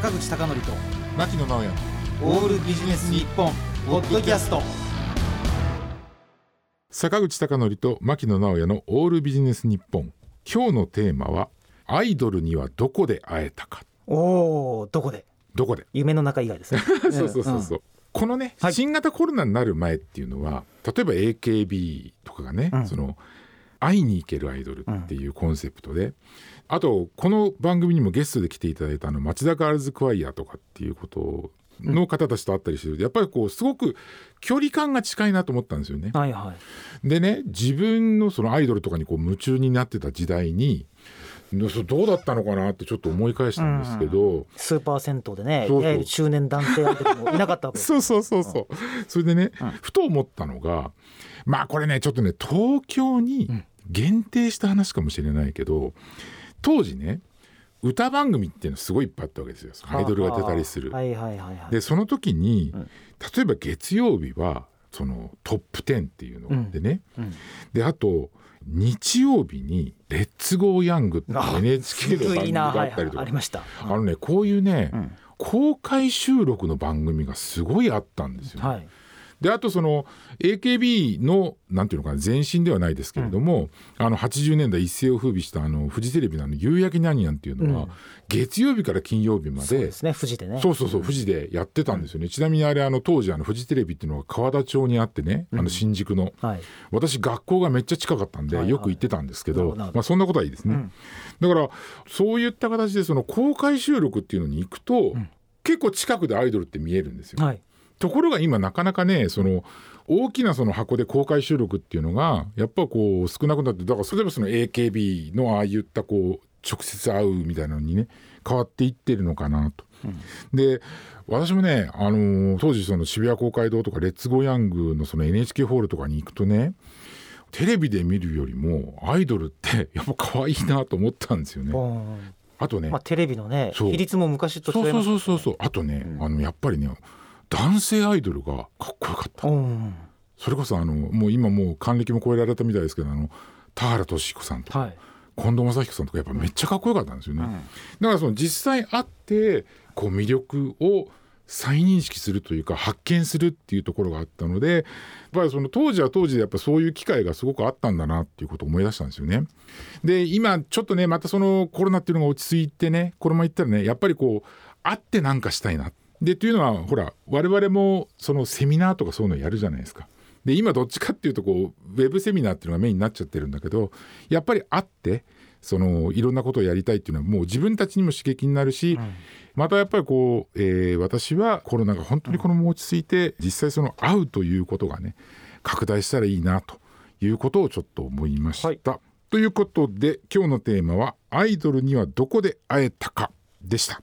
坂口孝則と牧野直哉。オールビジネス日本ポッドキャスト。坂口孝則と牧野直哉のオールビジネス日本。今日のテーマはアイドルにはどこで会えたか。おおどこで？どこで？夢の中以外ですね。そうそうそうそう、このね、はい。新型コロナになる前っていうのは例えば AKB とかがね、うん。その会いに行けるアイドルっていうコンセプトで、あとこの番組にもゲストで来ていただいたあの町田ガールズクワイアとかっていうことの方たちと会ったりしてるとやっぱりこうすごく距離感が近いなと思ったんですよね。はいはい。でね自分のそのアイドルとかにこう夢中になってた時代にそどうだったのかなってちょっと思い返したんですけど、スーパー銭湯でねそうそう。いわゆる中年男性アイドルもいなかったわけですそうそうそう。そう。それでね、うんふと思ったのがまあこれねちょっとね東京に限定した話かもしれないけど当時ね歌番組っていうのすごいいっぱいあったわけですよ。アイドルが出たりする。はいはいはいはい。でその時に、うん。例えば月曜日はそのトップ10っていうのでね、うん。であと日曜日に「レッツゴーヤング」っていうあ NHK の番組があったりとか。はいはい。ありました。あのねこういうね、うん。公開収録の番組がすごいあったんですよ、はいであとその AKB のなんていうのかな前身ではないですけれども、あの80年代一世を風靡したあのフジテレビのあの「夕焼けにゃんにゃん」っていうのは、うん。月曜日から金曜日までそうですね富士でね。そうそうそう富士でやってたんですよね、ちなみにあれあの当時あのフジテレビっていうのが川田町にあってね、あの新宿の。はい。私学校がめっちゃ近かったんでよく行ってたんですけど、まあ、そんなことはいいですね、うん。だからそういった形でその公開収録っていうのに行くと、ん。結構近くでアイドルって見えるんですよ。はいところが今なかなかねその大きなその箱で公開収録っていうのがやっぱこう少なくなってだから例えばその AKB のああいったこう直接会うみたいなのにね変わっていってるのかなと。で私もね、あのー当時その渋谷公会堂とかレッツゴーヤングのその NHK ホールとかに行くとねテレビで見るよりもアイドルって やっぱ可愛いなと思ったんですよね。うんあとね、まあテレビのねそう。比率も昔とそうそう違いますそうそうそう。あとね、うん。あのやっぱりね男性アイドルがかっこよかった。うんそれこそあのもう今もう還暦も超えられたみたいですけどあの田原俊彦さんとか、はい近藤正彦さんとかやっぱめっちゃかっこよかったんですよね、うんだからその実際会ってこう魅力を再認識するというか発見するっていうところがあったのでやっぱりその当時は当時でやっぱそういう機会がすごくあったんだなっていうことを思い出したんですよね。で今ちょっとねまたそのコロナっていうのが落ち着いてねこのまま言ったらねやっぱりこう会ってなんかしたいなでっていうのはほら我々もそのセミナーとかそういうのやるじゃないですか。で今どっちかっていうとこうウェブセミナーっていうのがメインになっちゃってるんだけどやっぱり会ってそのいろんなことをやりたいっていうのはもう自分たちにも刺激になるし、またやっぱりこう、えー私はコロナが本当にこのまま落ち着いて実際その会うということがね拡大したらいいなということをちょっと思いました。ということで今日のテーマは「アイドルにはどこで会えたか」でした。